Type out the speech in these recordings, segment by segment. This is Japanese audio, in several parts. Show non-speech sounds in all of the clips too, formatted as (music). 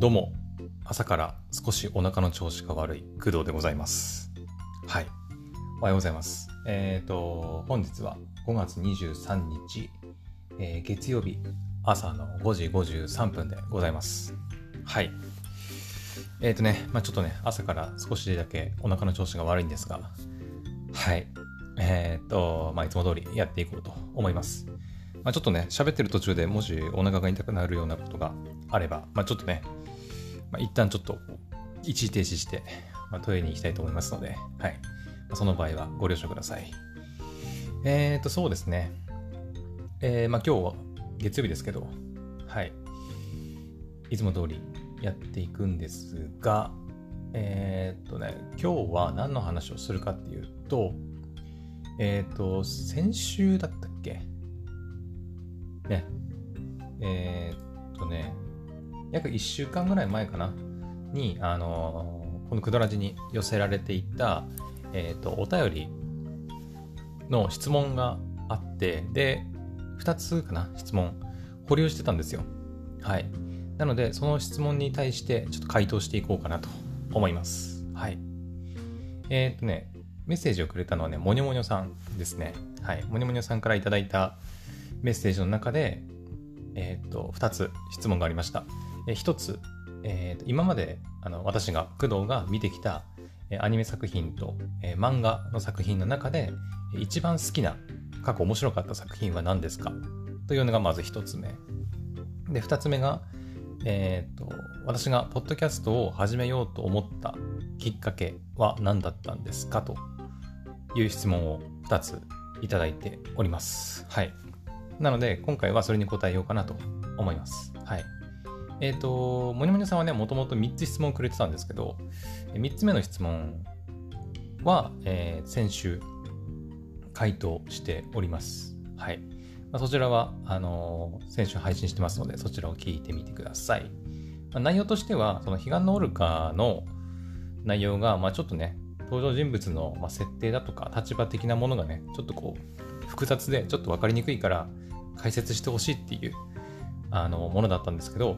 どうも、朝から少しお腹の調子が悪い工藤でございます。はい。おはようございます。えっ、と、本日は5月23日、えー月曜日朝の5時53分でございます。はい。えっ、とね、まあちょっとね、朝から少しだけお腹の調子が悪いんですが、はい。えっ、と、まあいつも通りやっていこうと思います。まあ、ちょっとね、喋ってる途中でもしお腹が痛くなるようなことがあれば、まあ、ちょっとね、まあ、一旦ちょっと一時停止して、まあ、トイレに行きたいと思いますので、はい。その場合はご了承ください。えーと、そうですね。えー、まあ今日は月曜日ですけど、はい。いつも通りやっていくんですが、えーとね、今日は何の話をするかっていうと、えーと、先週だったっけ？ね、えーっとね、約1週間ぐらい前かな、に、あのーこのクドラジに寄せられていた、えーっと、お便りの質問があって、で、2つかな、質問、保留してたんですよ。はい。なので、その質問に対して、ちょっと回答していこうかなと思います。はい。えーっとね、メッセージをくれたのはね、もにょもにょさんですね。はい。もにょもにょさんからいただいたメッセージの中で、えー、と2つ質問がありました。え1つ、えー今まであの私が工藤が見てきた、アニメ作品と、えー漫画の作品の中で一番好きな過去面白かった作品は何ですか？というのがまず1つ目。で2つ目が、えー、と私がポッドキャストを始めようと思ったきっかけは何だったんですか？という質問を2ついただいております。はい。なので、今回はそれに答えようかなと思います。はい。えっ、と、もにもにさんはね、もともと3つ質問くれてたんですけど、3つ目の質問は、えー先週、回答しております。はい。まあ、そちらは、あのー先週配信してますので、そちらを聞いてみてください。まあ、内容としては、その、彼岸のオルカの内容が、まあ、ちょっとね、登場人物の、まあ、設定だとか立場的なものがね、ちょっとこう、複雑でちょっと分かりにくいから解説してほしいっていうあのものだったんですけど、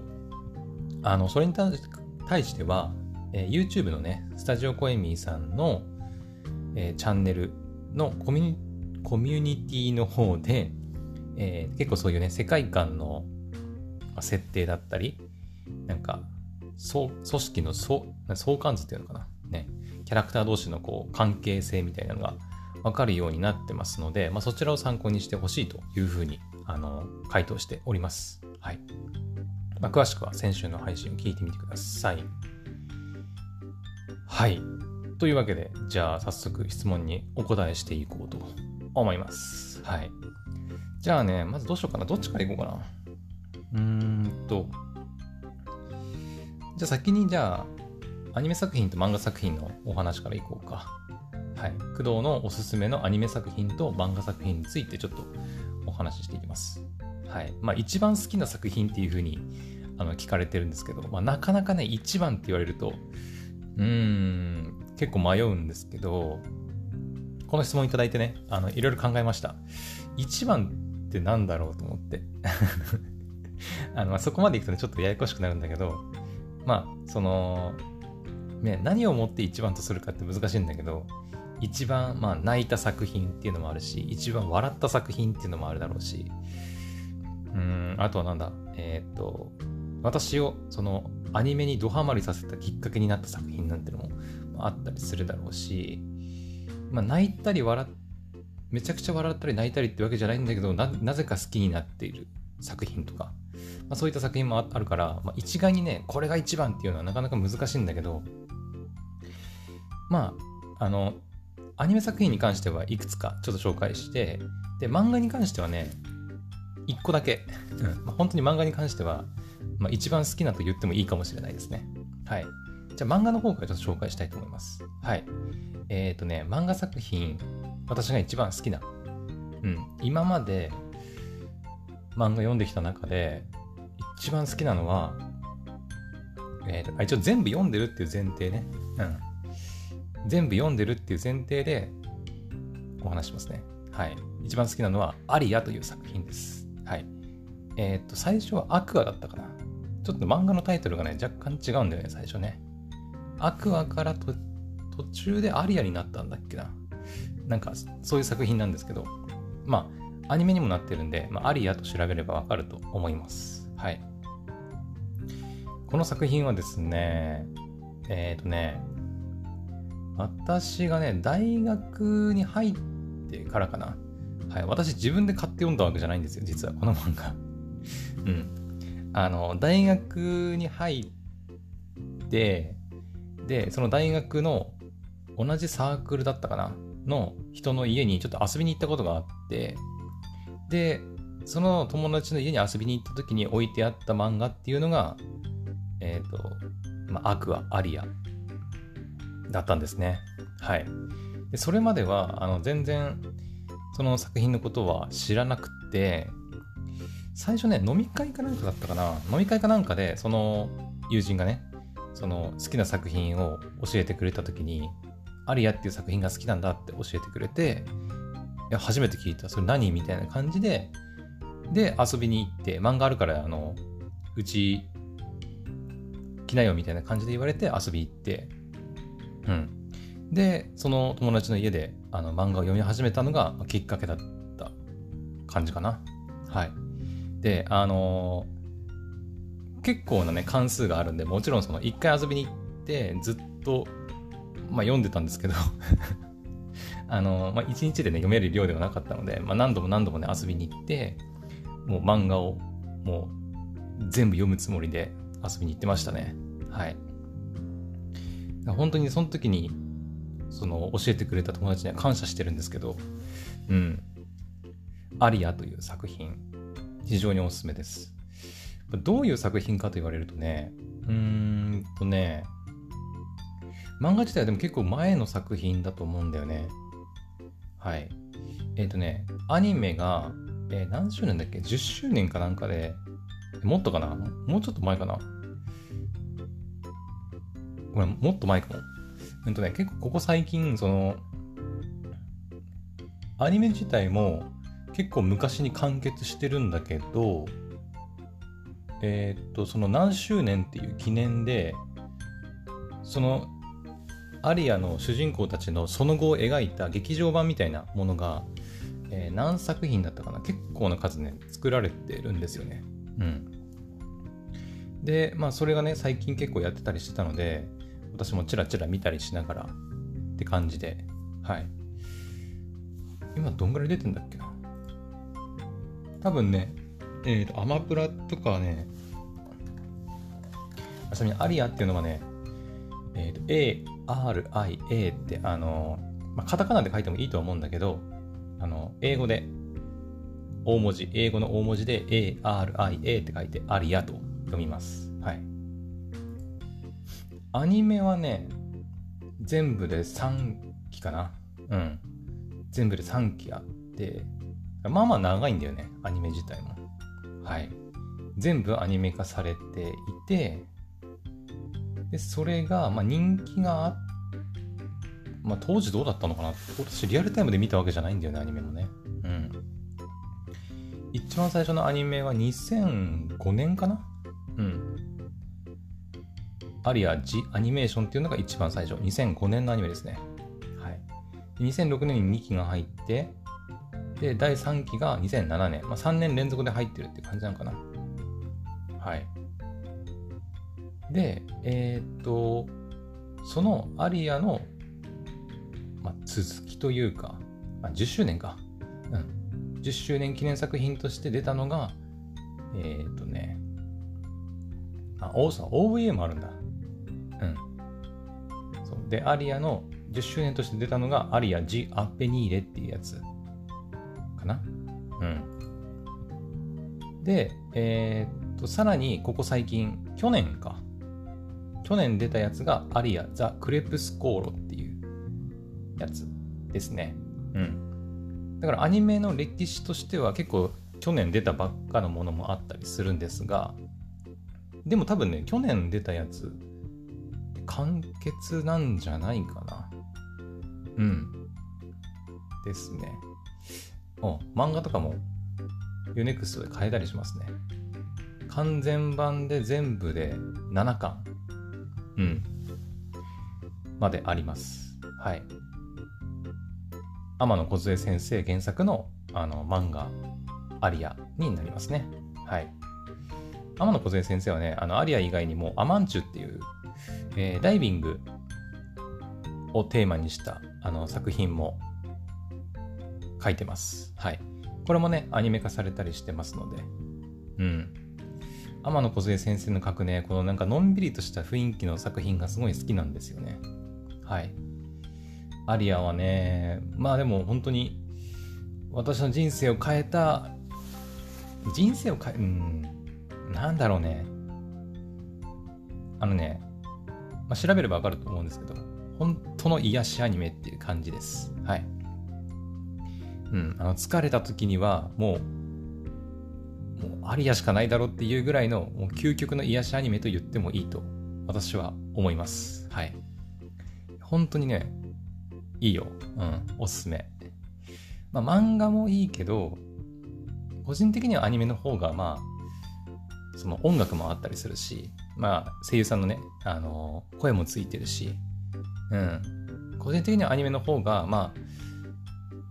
あのそれに対しては、えー YouTube のね、スタジオコエミーさんの、えーチャンネルのコミュニティの方で、えー結構そういうね、世界観の設定だったり、なんか、そ組織の相相関図っていうのかな？ね、キャラクター同士のこう関係性みたいなのが分かるようになってますので、まあ、そちらを参考にしてほしいというふうにあの回答しております。はい。まあ、詳しくは先週の配信を聞いてみてください。はい。というわけで、じゃあ早速質問にお答えしていこうと思います。はい。じゃあね、まずどうしようかな。どっちからいこうかな。うーんと。じゃあ先にじゃあ、アニメ作品と漫画作品のお話からいこうか。はい。工藤のおすすめのアニメ作品と漫画作品についてちょっとお話ししていきます。はい。まあ一番好きな作品っていうふうにあの聞かれてるんですけど、まあなかなかね、一番って言われると、うん、結構迷うんですけど、この質問いただいてね、あの、いろいろ考えました。一番ってなんだろうと思って。(laughs) あの、そこまでいくとね、ちょっとややこしくなるんだけど、まあ、その、ね、何をもって一番とするかって難しいんだけど、一番、まあ、泣いた作品っていうのもあるし、一番笑った作品っていうのもあるだろうし、うん、あとはなんだ、えーっと、私を、その、アニメにドハマりさせたきっかけになった作品なんてのもあったりするだろうし、まあ、泣いたり笑、めちゃくちゃ笑ったり泣いたりってわけじゃないんだけど、なぜか好きになっている作品とか、まあ、そういった作品もああるから、まあ、一概にね、これが一番っていうのはなかなか難しいんだけど、まあ、あの、アニメ作品に関してはいくつかちょっと紹介して、で、漫画に関してはね、一個だけ、うんまあ、本当に漫画に関しては、まあ、一番好きなと言ってもいいかもしれないですね。はい。じゃあ漫画の方からちょっと紹介したいと思います。はい。えっ、とね、漫画作品、私が一番好きな、うん、今まで漫画読んできた中で、一番好きなのは、えーとあ一応全部読んでるっていう前提ね。うん。全部読んでるっていう前提でお話しますね。はい。一番好きなのは、アリアという作品です。はい。えっ、と、最初はアクアだったかな。ちょっと漫画のタイトルがね、若干違うんだよね、最初ね。アクアからと途中でアリアになったんだっけな。なんか、そういう作品なんですけど、まあ、アニメにもなってるんで、まあ、アリアと調べればわかると思います。はい。この作品はですね、えっ、ー、とね、私がね、大学に入ってからかな。はい、私自分で買って読んだわけじゃないんですよ、実は、この漫画。(laughs) うん。あの、大学に入って、で、その大学の同じサークルだったかな？の人の家にちょっと遊びに行ったことがあって、で、その友達の家に遊びに行った時に置いてあった漫画っていうのが、えっ、ー、と、まあ、アクア、アリアだったんですね。はい。でそれまでは、あの、全然、その作品のことは知らなくて、最初ね、飲み会かなんかだったかな。飲み会かなんかで、その友人がね、その好きな作品を教えてくれた時に、アリアっていう作品が好きなんだって教えてくれて、いや、初めて聞いた。それ何みたいな感じで、で、遊びに行って、漫画あるから、あの、うち、来なよみたいな感じで言われて遊び行って、うん。で、その友達の家であの漫画を読み始めたのがきっかけだった感じかな。はい。で、あのー、結構なね、関数があるんで、もちろんその一回遊びに行ってずっと、まあ、読んでたんですけど (laughs) あのー、まあ、一日でね、読める量ではなかったので、まあ、何度も何度もね、遊びに行って、もう漫画をもう全部読むつもりで遊びに行ってましたね。はい。本当にその時に、その教えてくれた友達には感謝してるんですけど、うん。アリアという作品、非常におすすめです。どういう作品かと言われるとね、うーんとね、漫画自体はでも結構前の作品だと思うんだよね。はい。えっ、ー、とね、アニメが、えー、何周年だっけ ?10 周年かなんかで、もっとかな？もうちょっと前かな？これもっと前かも。うんとね、結構ここ最近、その、アニメ自体も結構昔に完結してるんだけど、えー、っと、その何周年っていう記念で、そのアリアの主人公たちのその後を描いた劇場版みたいなものが、えー、何作品だったかな結構な数ね、作られてるんですよね。うん。で、まあそれがね、最近結構やってたりしてたので、私もチラチラ見たりしながらって感じで、はい。今どんぐらい出てんだっけな？多分ね、えっ、ー、と、アマプラとかね、ちなみにアリアっていうのはね、えっ、ー、と、ARIA って、あの、まあ、カタカナで書いてもいいと思うんだけど、あの、英語で、大文字、英語の大文字で ARIA って書いて、アリアと読みます。アニメはね、全部で3期かな。うん。全部で3期あって、まあまあ長いんだよね、アニメ自体も。はい。全部アニメ化されていて、で、それが、まあ人気があってまあ当時どうだったのかな私リアルタイムで見たわけじゃないんだよね、アニメもね。うん。一番最初のアニメは2005年かなうん。アリア・ジ・アニメーションっていうのが一番最初。2005年のアニメですね。はい。2006年に2期が入って、で、第3期が2007年。まあ、3年連続で入ってるって感じなのかな。はい。で、えー、っと、そのアリアの、まあ、続きというか、まあ、10周年か。うん。10周年記念作品として出たのが、えー、っとね、あ、おそう、OVA もあるんだ。そうで、アリアの10周年として出たのがアリア・ジ・アッペニーレっていうやつかな。うん。で、えー、っと、さらにここ最近、去年か。去年出たやつがアリア・ザ・クレプスコーロっていうやつですね。うん。だからアニメの歴史としては結構去年出たばっかのものもあったりするんですが、でも多分ね、去年出たやつ完結なんじゃないかな。うん。ですね。お漫画とかもユネクストで買えたりしますね。完全版で全部で7巻、うん、まであります。はい。天野梢先生原作のあの漫画、アリアになりますね。はい。天野梢先生はね、あのアリア以外にもアマンチュっていう、えー、ダイビングをテーマにしたあの作品も書いてます。はい。これもね、アニメ化されたりしてますので、うん。天野梢先生の書くね、このなんかのんびりとした雰囲気の作品がすごい好きなんですよね。はい。アリアはね、まあでも本当に私の人生を変えた、人生を変え、うん、なんだろうね。あのね、まあ、調べればわかると思うんですけど、本当の癒しアニメっていう感じです。はい。うん、あの疲れた時にはもう、もうアリアしかないだろうっていうぐらいのもう究極の癒しアニメと言ってもいいと私は思います。はい。本当にね、いいよ。うん、おすすめ。まあ漫画もいいけど、個人的にはアニメの方がまあ、その音楽もあったりするし、まあ声優さんのね、あのー、声もついてるし、うん。個人的にはアニメの方が、ま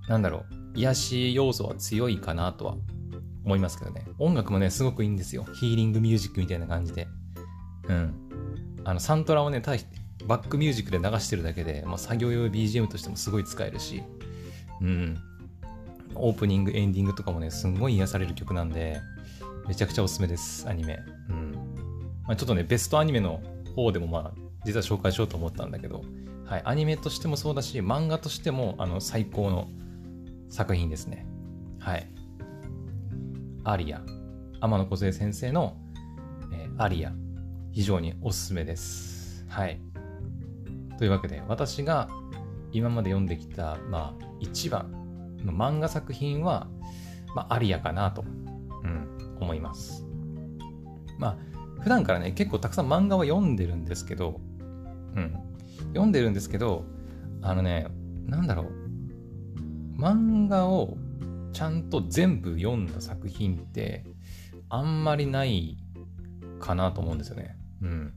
あ、なんだろう、癒し要素は強いかなとは思いますけどね。音楽もね、すごくいいんですよ。ヒーリングミュージックみたいな感じで。うん。あの、サントラをね、バックミュージックで流してるだけで、まあ、作業用 BGM としてもすごい使えるし、うん。オープニング、エンディングとかもね、すんごい癒される曲なんで、めちゃくちゃおすすめです、アニメ。うん。まあ、ちょっとね、ベストアニメの方でもまあ、実は紹介しようと思ったんだけど、はい、アニメとしてもそうだし、漫画としても、あの、最高の作品ですね。はい。アリア。天野梢先生の、えー、アリア。非常におすすめです。はい。というわけで、私が今まで読んできた、まあ、一番の漫画作品は、まあ、アリアかなと、うん、思います。まあ、普段からね、結構たくさん漫画は読んでるんですけど、うん。読んでるんですけど、あのね、なんだろう。漫画をちゃんと全部読んだ作品ってあんまりないかなと思うんですよね。うん。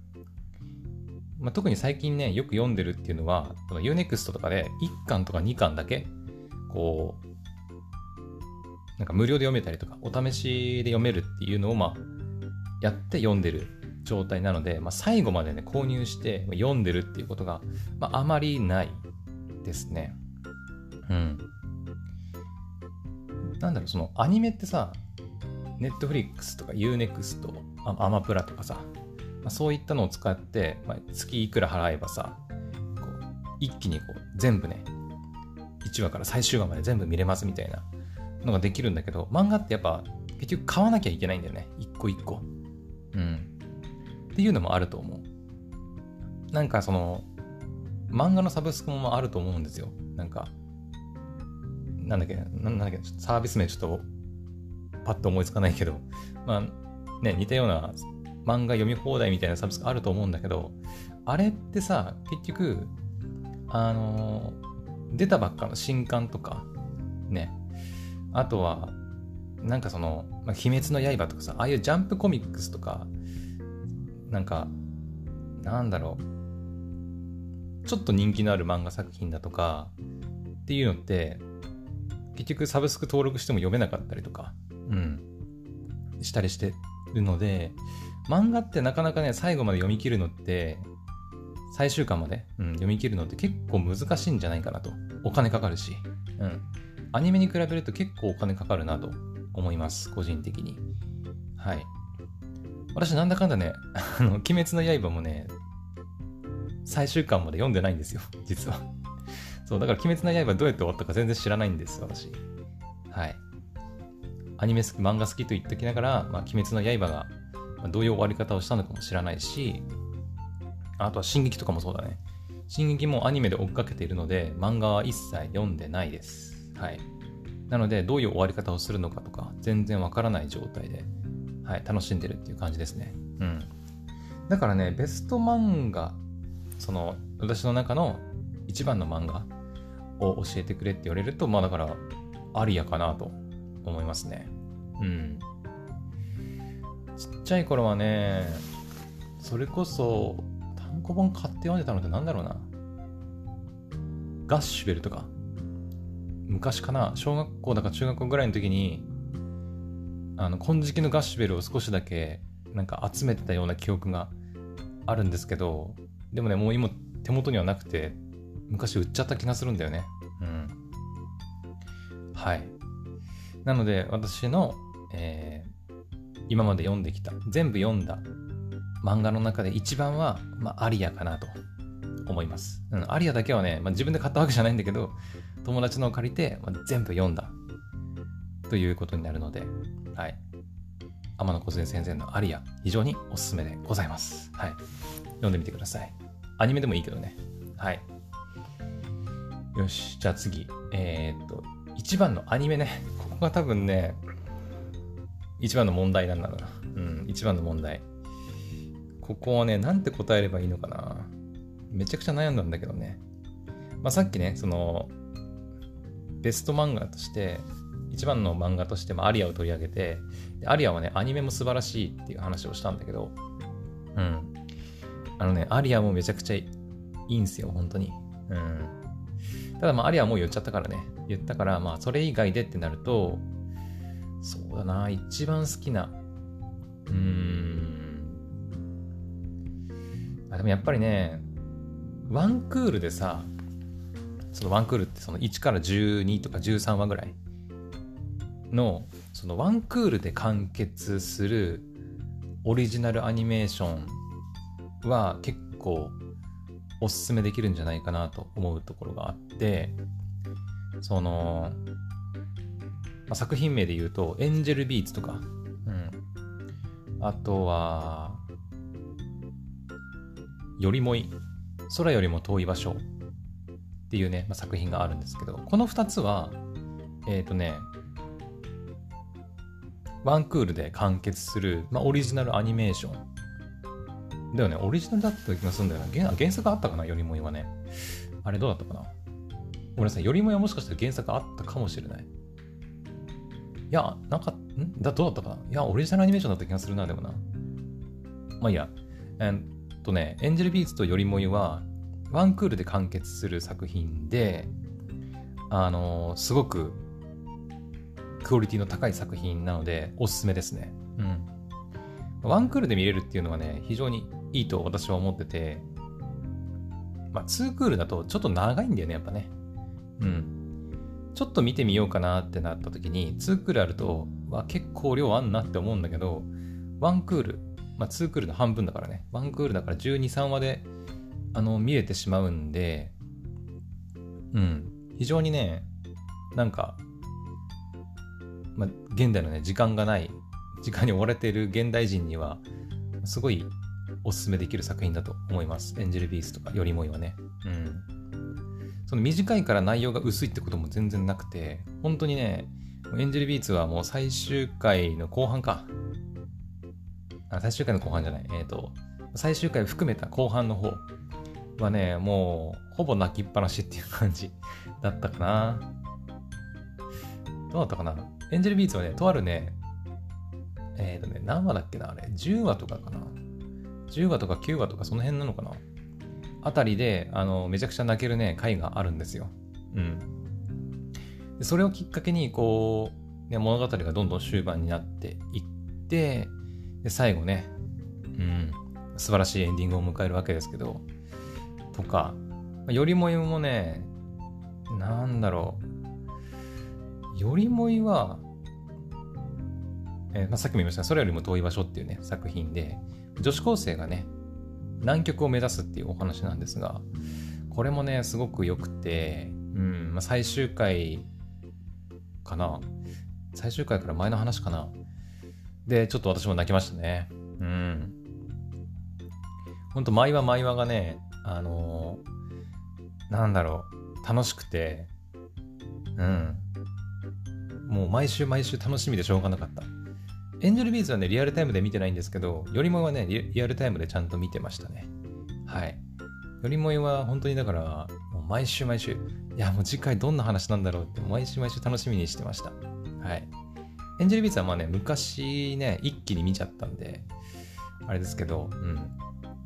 まあ、特に最近ね、よく読んでるっていうのは、この Unext とかで1巻とか2巻だけ、こう、なんか無料で読めたりとか、お試しで読めるっていうのを、まあ、やって読んでる状態なので、まあ、最後までね、購入して読んでるっていうことが、まあ、あまりないですね。うん。なんだろう、そのアニメってさ、ネットフリックスとか UNEXT、アマプラとかさ、まあ、そういったのを使って、まあ、月いくら払えばさ、こう一気にこう全部ね、1話から最終話まで全部見れますみたいなのができるんだけど、漫画ってやっぱ結局買わなきゃいけないんだよね。一個一個。うん。っていうのもあると思う。なんかその、漫画のサブスクもあると思うんですよ。なんか、なんだっけ、なんだっけ、サービス名ちょっとパッと思いつかないけど、(laughs) まあね、似たような漫画読み放題みたいなサービスあると思うんだけど、あれってさ、結局、あの、出たばっかの新刊とか、ね、あとは、なんかその、まあ、鬼滅の刃とかさ、ああいうジャンプコミックスとか、なんか、なんだろう、ちょっと人気のある漫画作品だとか、っていうのって、結局サブスク登録しても読めなかったりとか、うん、したりしてるので、漫画ってなかなかね、最後まで読み切るのって、最終巻まで、うん、読み切るのって結構難しいんじゃないかなと。お金かかるし。うん。アニメに比べると結構お金かかるなと思います。個人的に。はい。私なんだかんだね、(laughs) あの、鬼滅の刃もね、最終巻まで読んでないんですよ、(laughs) 実は。そう、だから鬼滅の刃どうやって終わったか全然知らないんです、私。はい。アニメ好き、漫画好きと言っておきながら、まあ、鬼滅の刃がどういう終わり方をしたのかも知らないし、あとは進撃とかもそうだね。進撃もアニメで追っかけているので、漫画は一切読んでないです。はい。なので、どういう終わり方をするのかとか、全然わからない状態で、はい、楽しんでるっていう感じですね。うん。だからね、ベスト漫画、その、私の中の一番の漫画を教えてくれって言われると、まあだから、アリアかなと思いますね。うん。ちっちゃい頃はね、それこそ単行本買って読んでたのってなんだろうな。ガッシュベルとか。昔かな、小学校だか中学校ぐらいの時に、あの、金色のガッシュベルを少しだけなんか集めてたような記憶があるんですけど、でもね、もう今手元にはなくて、昔売っちゃった気がするんだよね。うん。はい。なので、私の、えー、今まで読んできた、全部読んだ漫画の中で一番は、まあ、アリアかなと思います。うん、アリアだけはね、まあ、自分で買ったわけじゃないんだけど、友達のを借りて、まあ、全部読んだということになるので、はい。天野小杉先生のアリア、非常におすすめでございます。はい。読んでみてください。アニメでもいいけどね。はい。よし、じゃあ次。えー、っと、一番のアニメね。ここが多分ね、一番の問題なんだろうな。うん、一番の問題。ここをね、なんて答えればいいのかな。めちゃくちゃ悩んだんだけどね。まあ、さっきね、その、ベスト漫画として、一番の漫画として、まあ、アリアを取り上げて、アリアはね、アニメも素晴らしいっていう話をしたんだけど、うん。あのね、アリアもめちゃくちゃいいんすよ、本当に。うん。ただまあ、アリアはもう言っちゃったからね。言ったから、まあ、それ以外でってなると、そうだな、一番好きな、うーん。あ、でもやっぱりね、ワンクールでさ、そのワンクールってその1から12とか13話ぐらいの、そのワンクールで完結するオリジナルアニメーションは結構おすすめできるんじゃないかなと思うところがあって、その、まあ、作品名で言うと、エンジェルビーツとか、うん。あとは、よりもい、空よりも遠い場所っていうね、まあ、作品があるんですけど、この2つは、えっ、ー、とね、ワンクールで完結する、まあ、オリジナルアニメーション。だよね、オリジナルだった気がするんだよな。原原作あったかな、よりもいはね。あれどうだったかな？俺さい、よりもやもしかしたら原作あったかもしれない。いや、なんか、ん？だ、どうだったかな？いや、オリジナルアニメーションだった気がするな、でもな。まあいいや。え、っとね、エンジェルビーツとよりもいは、ワンクールで完結する作品で、あのー、すごくクオリティの高い作品なので、おすすめですね。うん。ワンクールで見れるっていうのはね、非常にいいと私は思ってて、まあ、ツークールだとちょっと長いんだよね、やっぱね。うん。ちょっと見てみようかなってなった時に、2クールあると、わ、結構量あんなって思うんだけど、1クール、まあ2クールの半分だからね、1クールだから12、3話で、あの、見れてしまうんで、うん、非常にね、なんか、ま、現代のね、時間がない、時間に追われている現代人には、すごいおすすめできる作品だと思います。エンジェルビースとか、よりもいはね。うん。その短いから内容が薄いってことも全然なくて、本当にね、エンジェルビーツはもう最終回の後半か。あ最終回の後半じゃない。えっ、ー、と、最終回含めた後半の方はね、もうほぼ泣きっぱなしっていう感じだったかな。どうだったかなエンジェルビーツはね、とあるね、えっ、ー、とね、何話だっけなあれ ?10 話とかかな ?10 話とか9話とかその辺なのかなあたりで、あの、めちゃくちゃ泣けるね、回があるんですよ。うん。でそれをきっかけに、こう、ね、物語がどんどん終盤になっていって、で、最後ね、うん、素晴らしいエンディングを迎えるわけですけど、とか、よりもいもね、なんだろう、よりもいは、えー、まあ、さっきも言いましたが、それよりも遠い場所っていうね、作品で、女子高生がね、南極を目指すっていうお話なんですが、これもね、すごく良くて、うん、まあ、最終回かな。最終回から前の話かな。で、ちょっと私も泣きましたね。うん。ほんと、毎話毎話がね、あのー、なんだろう、楽しくて、うん。もう毎週毎週楽しみでしょうがなかった。エンジェルビーズはね、リアルタイムで見てないんですけど、よりもはねリ、アルタイムでちゃんと見てましたね。はい。よりもいは本当にだから、もう毎週毎週、いや、もう次回どんな話なんだろうって、毎週毎週楽しみにしてました。はい。エンジェルビーツはまあね、昔ね、一気に見ちゃったんで、あれですけど、うん。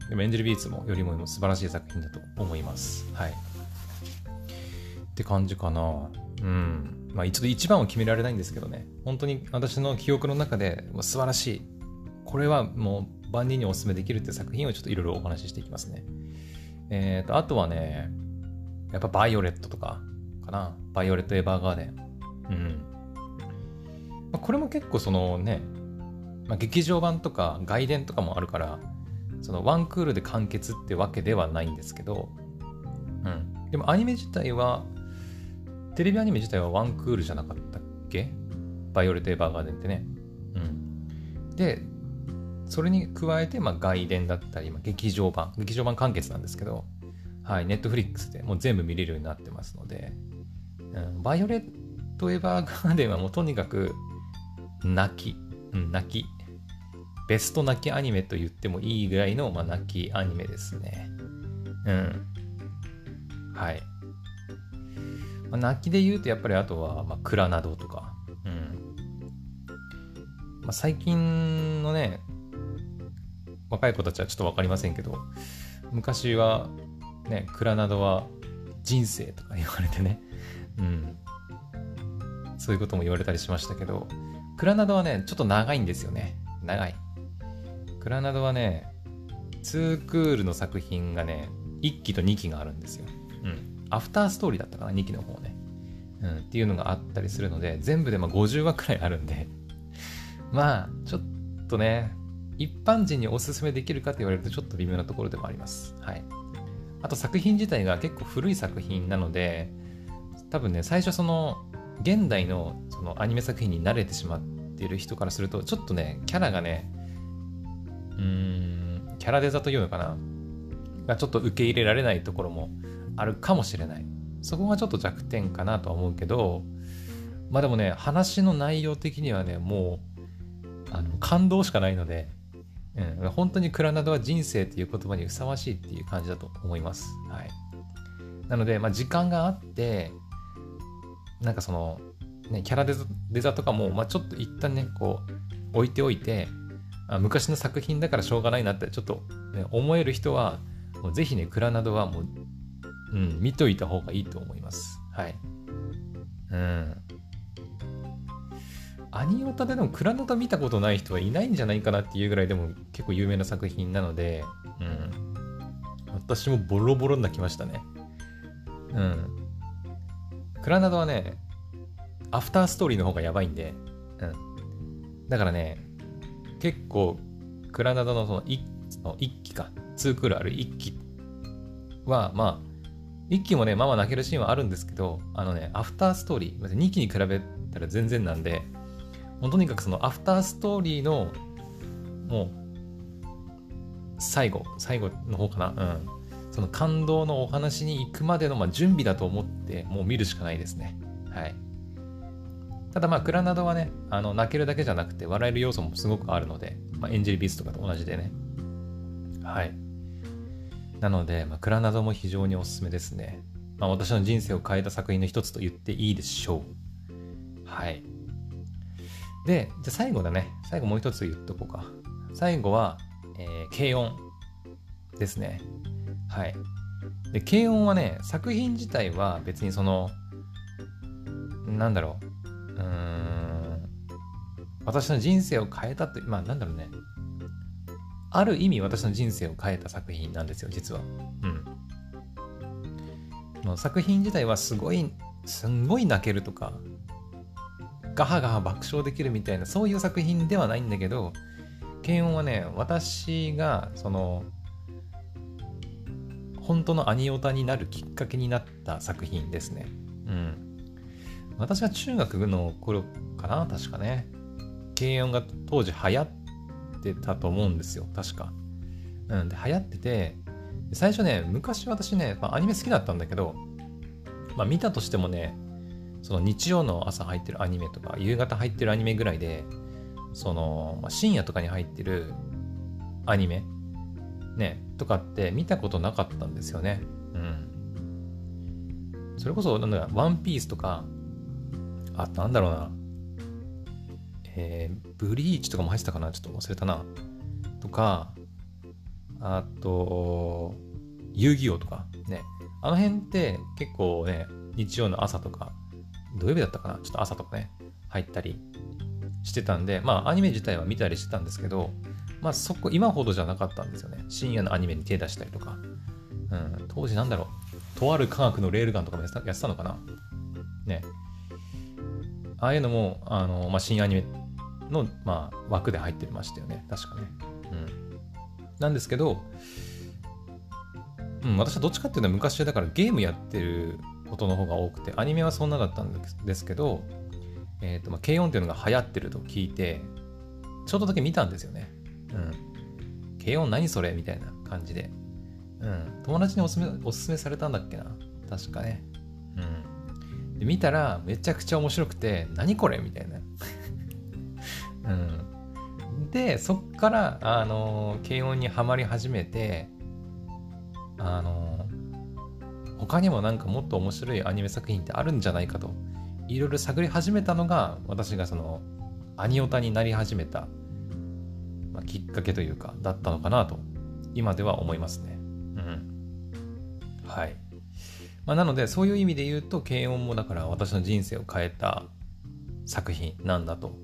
でもエンジェルビーツもよりも素晴らしい作品だと思います。はい。って感じかな。うん。まあ一度一番を決められないんですけどね。本当に私の記憶の中で素晴らしい。これはもう万人にお勧めできるっていう作品をちょっといろいろお話ししていきますね。えっ、ー、と、あとはね、やっぱバイオレットとかかな。バイオレット・エヴァーガーデン。うん。まあ、これも結構そのね、まあ、劇場版とか外伝とかもあるから、そのワンクールで完結ってわけではないんですけど、うん。でもアニメ自体は、テレビアニメ自体はワンクールじゃなかったっけ？バイオレット・エヴァーガーデンってね。うん。で、それに加えて、まあ、外伝だったり、まあ、劇場版、劇場版完結なんですけど、はい、ネットフリックスでもう全部見れるようになってますので、うん、バイオレット・エヴァーガーデンはもうとにかく泣き、うん、泣き、ベスト泣きアニメと言ってもいいぐらいの、まあ、泣きアニメですね。うん。はい。まあ、泣きで言うとやっぱりあとは、まあ、クラナドとか、うん。まあ、最近のね、若い子たちはちょっと分かりませんけど、昔はね、クラナドは人生とか言われてね、うん。そういうことも言われたりしましたけど、クラナドはね、ちょっと長いんですよね。長い。クラナドはね、2クールの作品がね、1期と2期があるんですよ。うん。アフターストーリーだったかな、2期の方ね。うん、っていうのがあったりするので、全部でまあ50話くらいあるんで、(laughs) まあ、ちょっとね、一般人におすすめできるかって言われるとちょっと微妙なところでもあります。はい。あと作品自体が結構古い作品なので、多分ね、最初その、現代のそのアニメ作品に慣れてしまっている人からすると、ちょっとね、キャラがね、うん、キャラデザというのかな、がちょっと受け入れられないところもあるかもしれない。そこがちょっと弱点かなとは思うけど、まあでもね、話の内容的にはね、もう、あの感動しかないので、うん、本当にクラナドは人生っていう言葉にふさわしいっていう感じだと思います。はい。なので、まあ、時間があって、なんかその、ね、キャラデザデザとかも、まあ、ちょっと一旦ね、こう、置いておいて、あ昔の作品だからしょうがないなってちょっと、ね、思える人は、ぜひね、クラナドはもう、うん、見といた方がいいと思います。はい。うん。アニオタででもクラナダ見たことない人はいないんじゃないかなっていうぐらいでも結構有名な作品なので、うん。私もボロボロになきましたね。うん。クラナダはね、アフターストーリーの方がやばいんで、うん。だからね、結構、クラナダのその 1, の1期か、2クールある1期は、まあ、1期もね、まあまあ泣けるシーンはあるんですけど、あのね、アフターストーリー、2期に比べたら全然なんで、もうとにかくそのアフターストーリーのもう最後最後の方かなうん。その感動のお話に行くまでのまあ準備だと思ってもう見るしかないですね。はい。ただまあクラナドはねあの泣けるだけじゃなくて笑える要素もすごくあるので、まあ、エンジェルビースとかと同じでねはいなので、まあ、クラナドも非常におすすめですね。まあ、私の人生を変えた作品の一つと言っていいでしょう。はい。で、じゃ最後だね。最後もう一つ言っとこうか。最後は、えー、軽音ですね。はい。で、軽音はね、作品自体は別にその、なんだろう。うん。私の人生を変えたって、まあなんだろうね。ある意味私の人生を変えた作品なんですよ、実は。うん。作品自体はすごい、すんごい泣けるとか、ガハガハ爆笑できるみたいなそういう作品ではないんだけど軽音はね私がその本当のアニオタになるきっかけになった作品ですねうん私が中学の頃かな確かね。軽音が当時流行ってたと思うんですよ確か。うんで流行ってて最初ね昔私ね、まあ、アニメ好きだったんだけどまあ見たとしてもねその日曜の朝入ってるアニメとか夕方入ってるアニメぐらいでその、まあ、深夜とかに入ってるアニメねとかって見たことなかったんですよね。うん。それこそなんだワンピースとかあなんだろうなえー、ブリーチとかも入ってたかなちょっと忘れたな。とか、あと、遊戯王とかね。あの辺って結構ね、日曜の朝とか、土曜日だったかなちょっと朝とかね、入ったりしてたんで、まあアニメ自体は見たりしてたんですけど、まあそこ、今ほどじゃなかったんですよね。深夜のアニメに手出したりとか。うん、当時なんだろう。とある科学のレールガンとかもやってたのかなね。ああいうのも、あの、まあ、新アニメの、まあ、枠で入ってましたよね。確かね。うん。なんですけど、うん、私はどっちかっていうと昔だからゲームやってることの方が多くて、アニメはそんなだったんですけど、え、ー、と、まあ、軽音っていうのが流行ってると聞いて、ちょっとだけ見たんですよね。うん。軽音何それみたいな感じで。うん。友達におすすめ、おすすめされたんだっけな確かね。うん。で、見たらめちゃくちゃ面白くて、何これみたいな。(laughs) うん。で、そっから、あの、軽音にはまり始めて、あの、他にもなんかもっと面白いアニメ作品ってあるんじゃないかと、いろいろ探り始めたのが、私がその、アニオタになり始めた、まあ、きっかけというか、だったのかなと、今では思いますね。うん。はい。まあ、なので、そういう意味で言うと、軽音もだから私の人生を変えた作品なんだと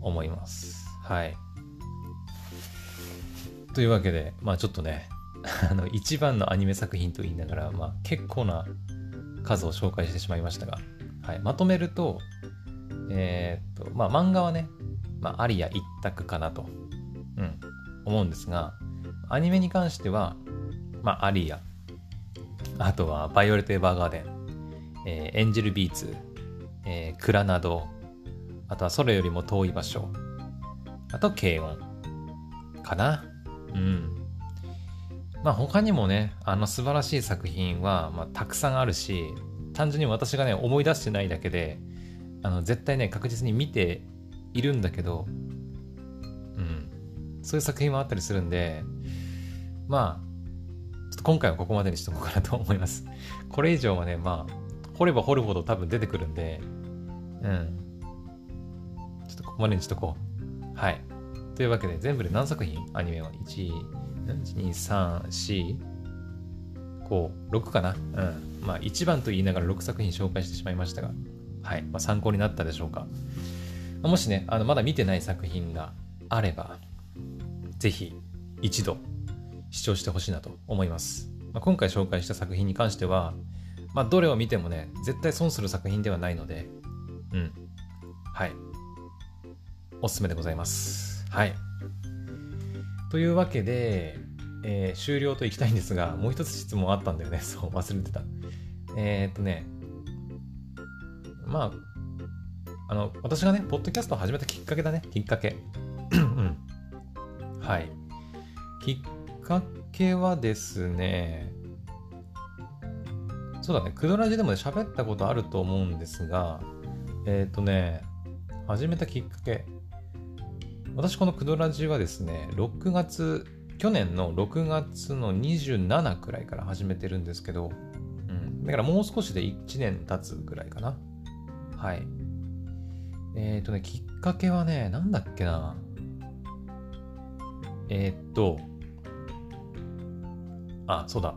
思います。はい。というわけで、まあちょっとね、(laughs) あの、一番のアニメ作品と言いながら、まあ結構な数を紹介してしまいましたが、はい、まとめると、えー、っと、まあ漫画はね、まあアリア一択かなと、うん、思うんですが、アニメに関しては、まあアリア、あとはバイオレット・エヴァーガーデン、えー、エンジェル・ビーツ、えー、クラナド、あとはそれよりも遠い場所。あと軽音。かな。うん。まあ他にもね、あの素晴らしい作品は、まあ、たくさんあるし、単純に私がね、思い出してないだけで、あの絶対ね、確実に見ているんだけど、うん。そういう作品もあったりするんで、まあ、今回はここまでにしとこうかなと思います。(laughs) これ以上はね、まあ、掘れば掘るほど多分出てくるんで、うん。ちょっとここまでにしとこう。はい。というわけで、全部で何作品？アニメは ?1、2、3、4、5、6かな？うん。まあ、1番と言いながら6作品紹介してしまいましたが、はい。まあ、参考になったでしょうか。もしね、あの、まだ見てない作品があれば、ぜひ、一度、視聴してほしいなと思います。まあ、今回紹介した作品に関しては、まあ、どれを見てもね、絶対損する作品ではないので、うん。はい。おすすめでございます。はい。というわけで、えー、終了といきたいんですが、もう一つ質問あったんだよね。(laughs) そう、忘れてた。えー、っとね、まあ、あの、私がね、ポッドキャストを始めたきっかけだね。きっかけ。(clears throat) うん。はい。きっかけはですね、そうだね、クドラジでもね、喋ったことあると思うんですが、えっ、ー、とね、始めたきっかけ。私このクドラジはですね、6月、去年の6月の27くらいから始めてるんですけど、うん、だからもう少しで1年経つくらいかな。はい。えっ、ー、とね、きっかけはね、なんだっけな。えっ、と、あ、そうだ。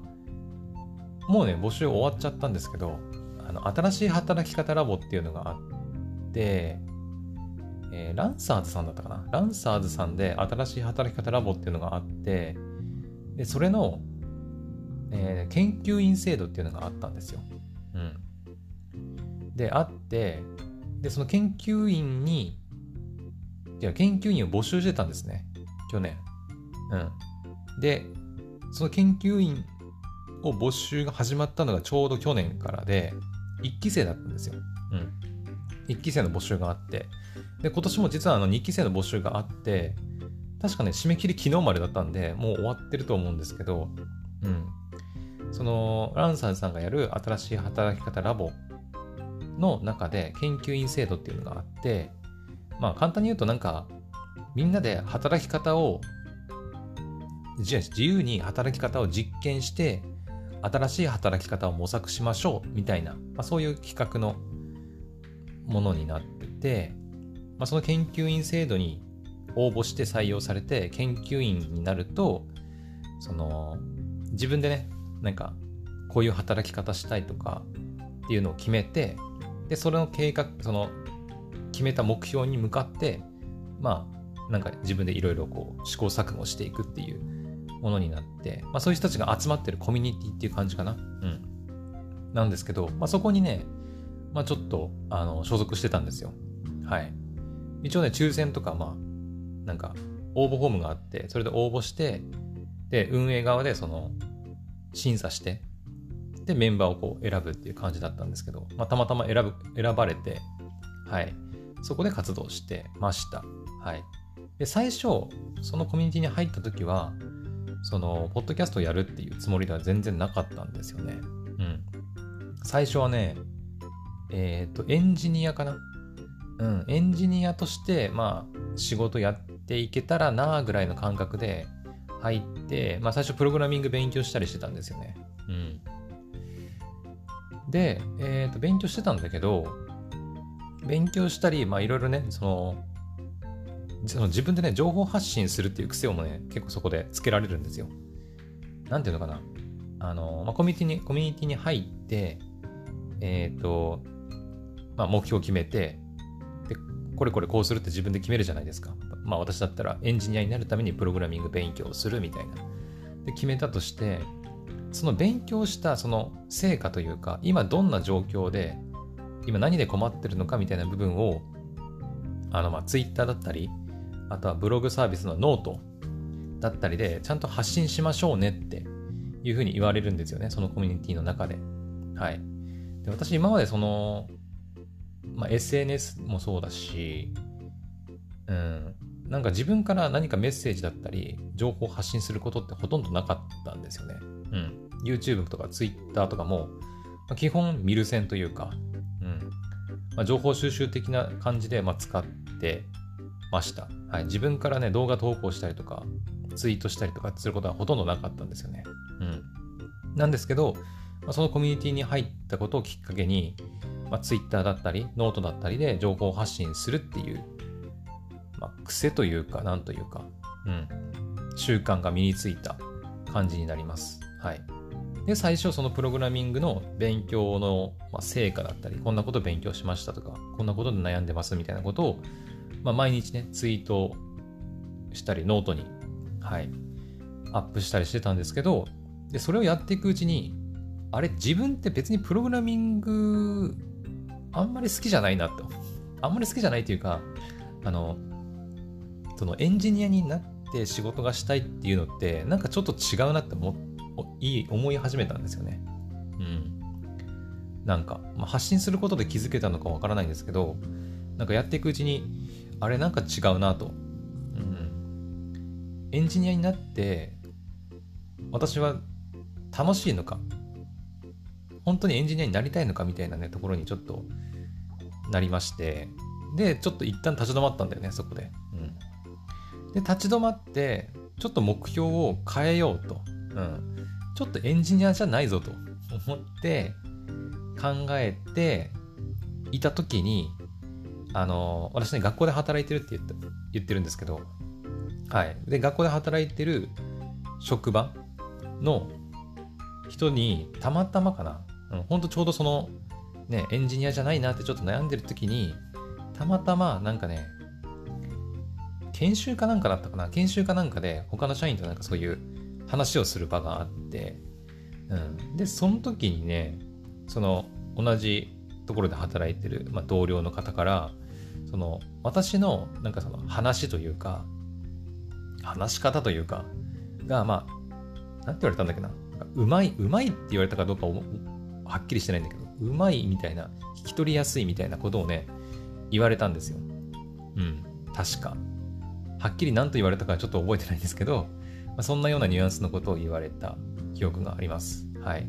もうね、募集終わっちゃったんですけど、あの、新しい働き方ラボっていうのがあって、えー、ランサーズさんだったかな？ランサーズさんで新しい働き方ラボっていうのがあって、で、それの、えー、研究員制度っていうのがあったんですよ。うん。で、あって、で、その研究員に、いや、研究員を募集してたんですね。去年。うん。で、その研究員を募集が始まったのがちょうど去年からで、1期生だったんですよ。うん。1期生の募集があって、で、今年も実はあの2期生の募集があって、確かね、締め切り昨日までだったんで、もう終わってると思うんですけど、うん。その、ランサーズさんがやる新しい働き方ラボの中で研究員制度っていうのがあって、まあ簡単に言うとなんか、みんなで働き方を、自由に働き方を実験して、新しい働き方を模索しましょうみたいな、まあ、そういう企画のものになってて、まあ、その研究員制度に応募して採用されて研究員になると、その、自分でね、なんか、こういう働き方したいとかっていうのを決めて、で、それの計画、その、決めた目標に向かって、まあ、なんか自分でいろいろこう試行錯誤していくっていうものになって、まあそういう人たちが集まってるコミュニティっていう感じかな。うん。なんですけど、まあそこにね、まあちょっと、あの、所属してたんですよ。はい。一応ね、抽選とか、まあ、なんか、応募フォームがあって、それで応募して、で、運営側でその、審査して、で、メンバーをこう選ぶっていう感じだったんですけど、まあ、たまたま選ぶ、選ばれて、はい。そこで活動してました。はい。で、最初、そのコミュニティに入った時は、その、ポッドキャストをやるっていうつもりでは全然なかったんですよね。うん。最初はね、えっ、ー、と、エンジニアかな？うん、エンジニアとして、まあ、仕事やっていけたらなぐらいの感覚で入って、まあ、最初プログラミング勉強したりしてたんですよね。うん。で、えっ、ー、と、勉強してたんだけど、勉強したり、まあ、いろいろね、その、その自分でね、情報発信するっていう癖をもね、結構そこでつけられるんですよ。なんていうのかな。あの、まあ、コミュニティに、コミュニティに入って、えっ、ー、と、まあ、目標を決めて、で、これこれこうするって自分で決めるじゃないですか。まあ私だったらエンジニアになるためにプログラミング勉強をするみたいな。で、決めたとして、その勉強したその成果というか、今どんな状況で、今何で困ってるのかみたいな部分を、あの、まあ Twitter だったり、あとはブログサービスのノートだったりで、ちゃんと発信しましょうねっていうふうに言われるんですよね。そのコミュニティの中で。はい。で私今までそのまあ、SNS もそうだし、うん、なんか自分から何かメッセージだったり、情報を発信することってほとんどなかったんですよね。うん。YouTube とか Twitter とかも、まあ、基本見る線というか、うん。まあ、情報収集的な感じで、まあ、使ってました。はい。自分からね、動画投稿したりとか、ツイートしたりとかすることはほとんどなかったんですよね。うん。なんですけど、まあ、そのコミュニティに入ったことをきっかけに、まあ、Twitter だったり、ノートだったりで情報発信するっていう、まあ、癖というか、なんというか、うん、習慣が身についた感じになります。はい。で、最初そのプログラミングの勉強の、成果だったり、こんなこと勉強しましたとか、こんなことで悩んでますみたいなことを、まあ、毎日ね、ツイートしたり、ノートに、はい、アップしたりしてたんですけど、で、それをやっていくうちに、あれ、自分って別にプログラミングあんまり好きじゃないなと。あんまり好きじゃないというか、あの、そのエンジニアになって仕事がしたいっていうのって、なんかちょっと違うなって思いい思い始めたんですよね。うん。なんか、まあ、発信することで気づけたのかわからないんですけど、なんかやっていくうちに、あれなんか違うなと。うん。エンジニアになって、私は楽しいのか本当にエンジニアになりたいのかみたいなね、ところにちょっとなりまして、で、ちょっと一旦立ち止まったんだよね、そこで。うん。で、立ち止まって、ちょっと目標を変えようと。うん。ちょっとエンジニアじゃないぞと思って考えていた時に、あの、私ね、学校で働いてるって言った言ってるんですけど、はい。で、学校で働いてる職場の人にたまたまかな、うん、ほんとちょうどその、ね、エンジニアじゃないなってちょっと悩んでる時に、たまたまなんかね、研修かなんかだったかな研修かなんかで他の社員となんかそういう話をする場があって、うん。で、その時にね、その同じところで働いてる、まあ、同僚の方から、その私のなんかその話というか、話し方というか、が、まあ、なんて言われたんだっけな。うまい、うまいって言われたかどうかはっきりしてないんだけど、うまいみたいな、聞き取りやすいみたいなことをね、言われたんですよ。うん、確か。はっきり何と言われたかちょっと覚えてないんですけど、まあ、そんなようなニュアンスのことを言われた記憶があります。はい。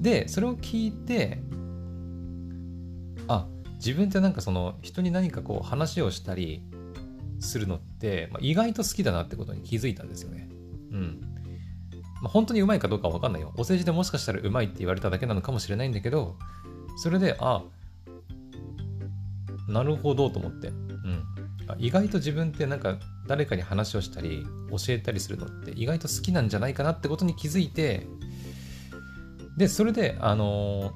で、それを聞いて、あ、自分ってなんかその人に何かこう話をしたりするのって、まあ、意外と好きだなってことに気づいたんですよね。うん。まあ、本当にうまいかどうかは分かんないよ。お世辞でもしかしたらうまいって言われただけなのかもしれないんだけど、それで、あ、なるほどと思って。うん。意外と自分ってなんか誰かに話をしたり教えたりするのって意外と好きなんじゃないかなってことに気づいてでそれであの、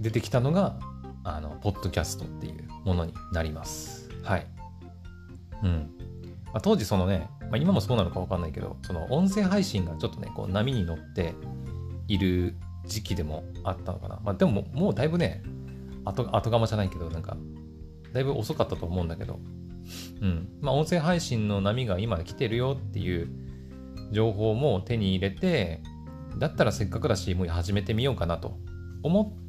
出てきたのがあのポッドキャストっていうものになります。はい。うん。まあ、当時そのね、まあ、今もそうなのか分かんないけどその音声配信がちょっとねこう波に乗っている時期でもあったのかな。まあでももうだいぶね後後釜じゃないけどなんかだいぶ遅かったと思うんだけど。うん。まあ音声配信の波が今来てるよっていう情報も手に入れてだったらせっかくだしもう始めてみようかなと思って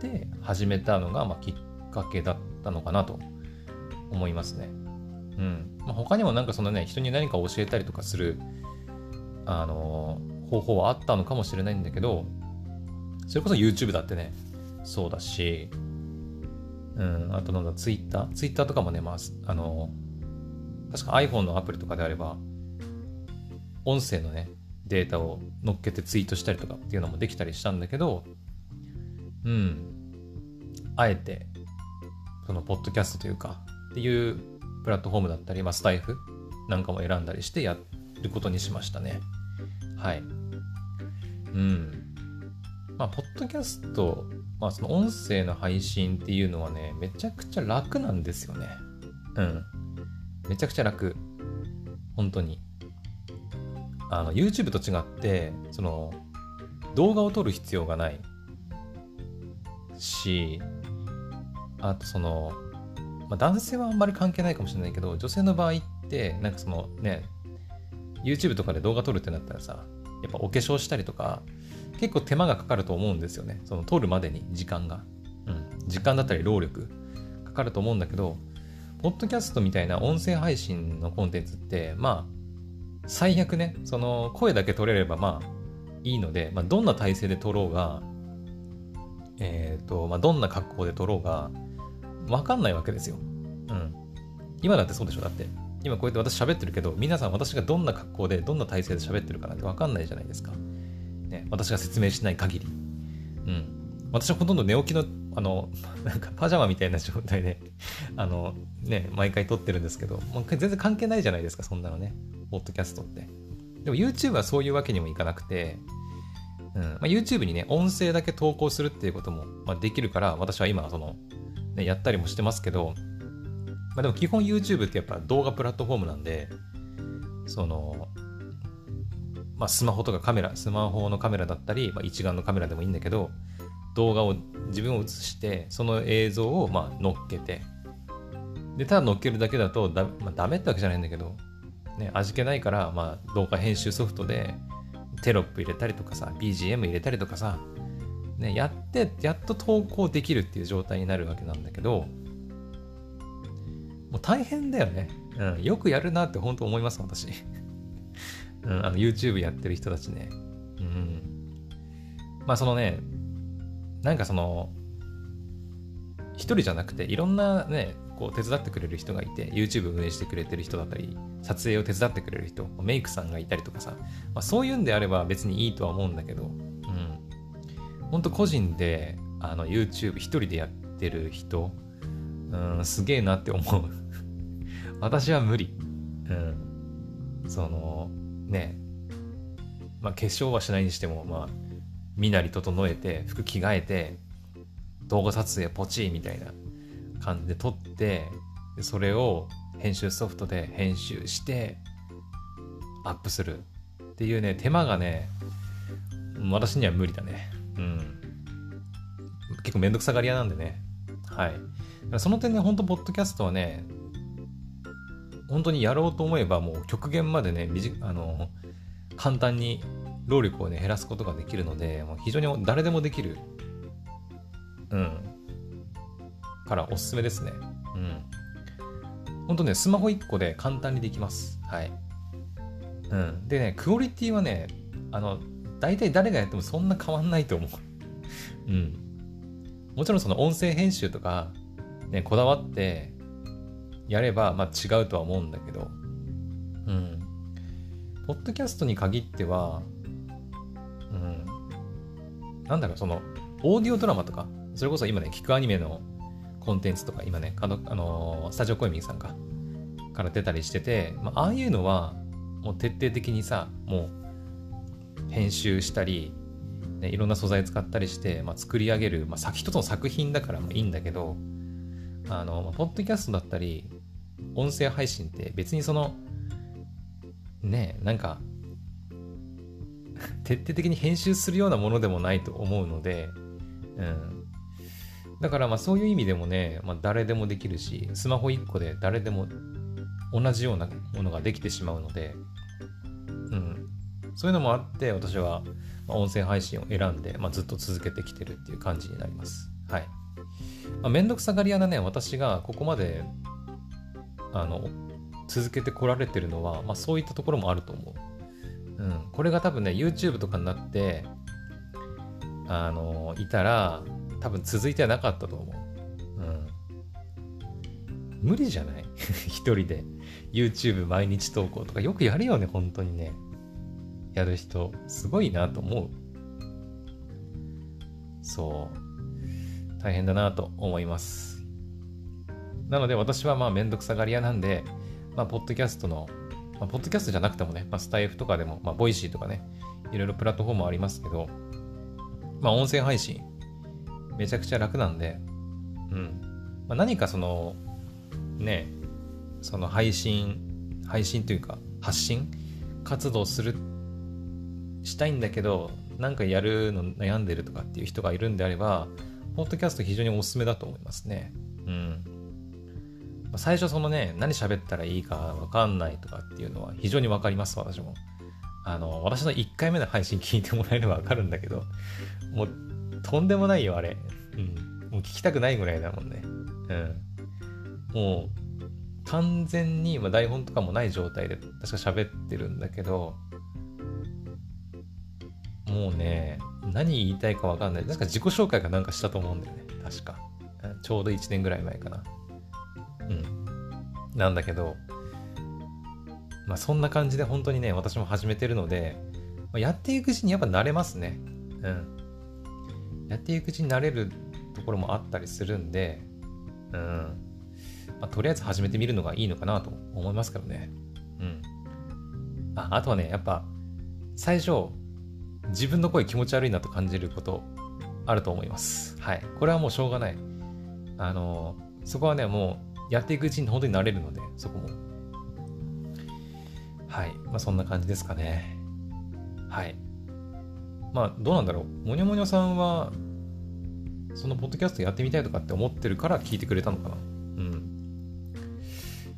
て始めたのが、まあ、きっかけだったのかなと思いますね。うん。まあ、他にもなんかそのね、人に何か教えたりとかする、あの、方法はあったのかもしれないんだけど、それこそ YouTube だってね、そうだし、うん、あとなんだ、Twitter？Twitter とかもね、まあ、あの、確か iPhone のアプリとかであれば、音声のね、データを乗っけてツイートしたりとかっていうのもできたりしたんだけど、うん、あえて、その、ポッドキャストというか、っていうプラットフォームだったり、まあ、スタイフなんかも選んだりしてやることにしましたね。はい。うん。まあ、ポッドキャスト、まあ、その音声の配信っていうのはね、めちゃくちゃ楽なんですよね。うん。めちゃくちゃ楽。本当に。あの、YouTube と違って、その、動画を撮る必要がないし、あとその、まあ、男性はあんまり関係ないかもしれないけど、女性の場合って、なんかそのね、YouTube とかで動画撮るってなったらさ、やっぱお化粧したりとか、結構手間がかかると思うんですよね。その撮るまでに時間が。うん。時間だったり労力かかると思うんだけど、ポッドキャストみたいな音声配信のコンテンツって、まあ、最悪ね、その声だけ撮れればまあいいので、まあ、どんな体勢で撮ろうが、えっ、ー、と、まあ、どんな格好で撮ろうが、わかんないわけですよ。うん。今だってそうでしょだって。今こうやって私喋ってるけど、皆さん私がどんな格好で、どんな体勢で喋ってるかなんてわかんないじゃないですか。ね、私が説明しない限り。うん。私はほとんど寝起きの、あの、なんかパジャマみたいな状態であの、ね、毎回撮ってるんですけど、もう全然関係ないじゃないですか、そんなのね。ポッドキャストって。でも YouTube はそういうわけにもいかなくて、うん。まあ、YouTube にね、音声だけ投稿するっていうことも、まあ、できるから、私は今、その、ね、やったりもしてますけど、まあ、でも基本 YouTube ってやっぱ動画プラットフォームなんで、その、まあ、スマホとかカメラ、スマホのカメラだったり、まあ、一眼のカメラでもいいんだけど、動画を自分を映して、その映像をまあ乗っけて、で、ただ乗っけるだけだとだ、まあ、ダメってわけじゃないんだけど、ね、味気ないから、まあ、動画編集ソフトでテロップ入れたりとかさ、BGM 入れたりとかさ、ね、やって、やっと投稿できるっていう状態になるわけなんだけど、もう大変だよね。うん、よくやるなって本当思います、私。(laughs) うん、あの YouTube やってる人たちね。うん。まあそのね、なんかその、一人じゃなくて、いろんなね、こう手伝ってくれる人がいて、YouTube 運営してくれてる人だったり、撮影を手伝ってくれる人、メイクさんがいたりとかさ、まあ、そういうんであれば別にいいとは思うんだけど、ほんと個人であの YouTube 一人でやってる人、うん、すげえなって思う (laughs) 私は無理。うん。その、ね、まあ化粧はしないにしても、まあ、身なり整えて、服着替えて、動画撮影ポチーみたいな感じで撮って、それを編集ソフトで編集して、アップするっていうね、手間がね、私には無理だね。うん。結構めんどくさがり屋なんでね。はい。その点ね、ほんと、ポッドキャストはね、本当にやろうと思えば、もう極限までね、あの、簡単に労力をね、減らすことができるので、もう非常に誰でもできる。うん。からおすすめですね。うん。ほんとね、スマホ1個で簡単にできます。はい。うん。でね、クオリティはね、あの、大体誰がやってもそんな変わんないと思う。うん。もちろんその音声編集とか、ね、こだわってやれば、まあ違うとは思うんだけど、うん。ポッドキャストに限っては、うん。なんだろう、その、オーディオドラマとか、それこそ今ね、聞くアニメのコンテンツとか今ね、あの、スタジオコイミンさんか、から出たりしてて、まあ、あいうのは、もう徹底的にさ、もう、編集したり、ね、いろんな素材使ったりして、まあ、作り上げる、まあ、先一つの作品だからまあいいんだけど、あの、まあポッドキャストだったり、音声配信って別にその、ねなんか、(laughs) 徹底的に編集するようなものでもないと思うので、うん。だからまあそういう意味でもね、まあ、誰でもできるし、スマホ1個で誰でも同じようなものができてしまうので、うん。そういうのもあって私は音声配信を選んで、まあ、ずっと続けてきてるっていう感じになります。はい。まあ、めんどくさがり屋なね、私がここまで、あの、続けてこられてるのは、まあそういったところもあると思う。うん。これが多分ね、YouTube とかになって、あの、いたら、多分続いてはなかったと思う。うん。無理じゃない？(laughs) 一人で YouTube 毎日投稿とかよくやるよね、本当にね。やる人、すごいなと思う。そう。大変だなと思います。なので私はまあめんどくさがり屋なんで、まあ、ポッドキャストの、まあ、ポッドキャストじゃなくてもね、まあ、スタエフとかでも、まあ、 Voicy とかね、いろいろプラットフォームありますけど、まあ、音声配信、めちゃくちゃ楽なんで、うん。まあ、何かその、ね、その配信、配信というか、発信活動する、したいんだけど、なんかやるの悩んでるとかっていう人がいるんであれば、ポッドキャスト非常におすすめだと思いますね。うん。最初そのね、何喋ったらいいかわかんないとかっていうのは非常にわかります、私も。あの、私の1回目の配信聞いてもらえればわかるんだけど、もうとんでもないよ、あれ。うん。もう聞きたくないぐらいだもんね。うん。もう、完全に、まあ、台本とかもない状態で確か喋ってるんだけど、もうね、何言いたいかわかんない。確か自己紹介かなんかしたと思うんだよね。確か。ちょうど1年ぐらい前かな。うん。なんだけど、まあそんな感じで本当にね、私も始めてるので、まあ、やっていくうちにやっぱ慣れますね。うん。やっていくうちになれるところもあったりするんで、うん。まあ、とりあえず始めてみるのがいいのかなと思いますけどね。うん。あ、あとはね、やっぱ、最初、自分の声気持ち悪いなと感じることあると思います。はい。これはもうしょうがない。あの、そこはね、もうやっていくうちに本当になれるので、そこも。はい。まあそんな感じですかね。はい。まあ、どうなんだろう。もにょもにょさんは、そのポッドキャストやってみたいとかって思ってるから聞いてくれたのかな。うん。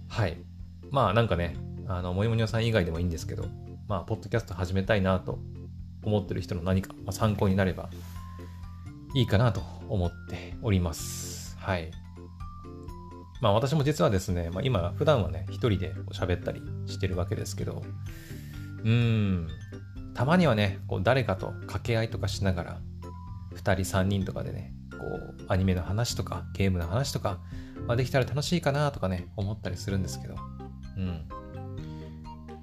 はい。まあ、なんかね、あの、もにょもにょさん以外でもいいんですけど、まあ、ポッドキャスト始めたいなと思ってる人の何か、まあ、参考になればいいかなと思っております。はい。まあ私も実はですね、まあ今普段はね、一人で喋ったりしてるわけですけど、うーん、たまにはね、こう誰かと掛け合いとかしながら、2人3人とかでね、こうアニメの話とかゲームの話とか、まあ、できたら楽しいかなとかね、思ったりするんですけど、うん。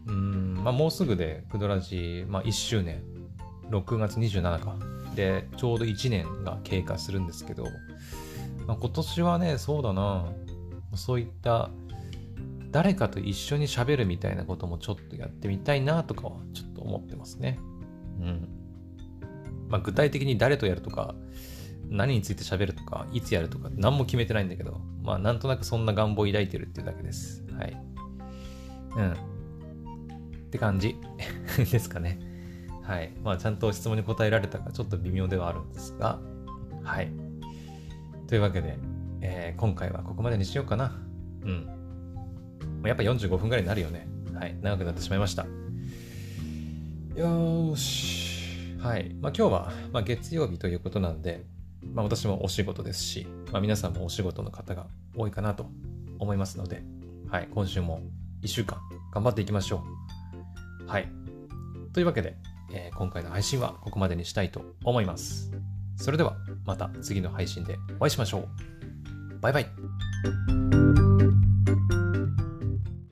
うん、まあもうすぐで、クドラジ、まあ1周年、6月27か。で、ちょうど1年が経過するんですけど、まあ、今年はね、そうだな、そういった誰かと一緒に喋るみたいなこともちょっとやってみたいなとかはちょっと思ってますね。うん。まあ具体的に誰とやるとか、何について喋るとか、いつやるとか、何も決めてないんだけど、まあなんとなくそんな願望を抱いてるっていうだけです。はい。うん。って感じ (laughs) ですかね。はい。まあちゃんと質問に答えられたかちょっと微妙ではあるんですが、はい。というわけで、えー、今回はここまでにしようかな。うん。やっぱ45分ぐらいになるよね。はい。長くなってしまいました。よし。はい。まあ今日は、まあ、月曜日ということなんで、まあ私もお仕事ですし、まあ皆さんもお仕事の方が多いかなと思いますので、はい。今週も1週間頑張っていきましょう。はい。というわけで、えー、今回の配信はここまでにしたいと思います。それではまた次の配信でお会いしましょう。バイバイ。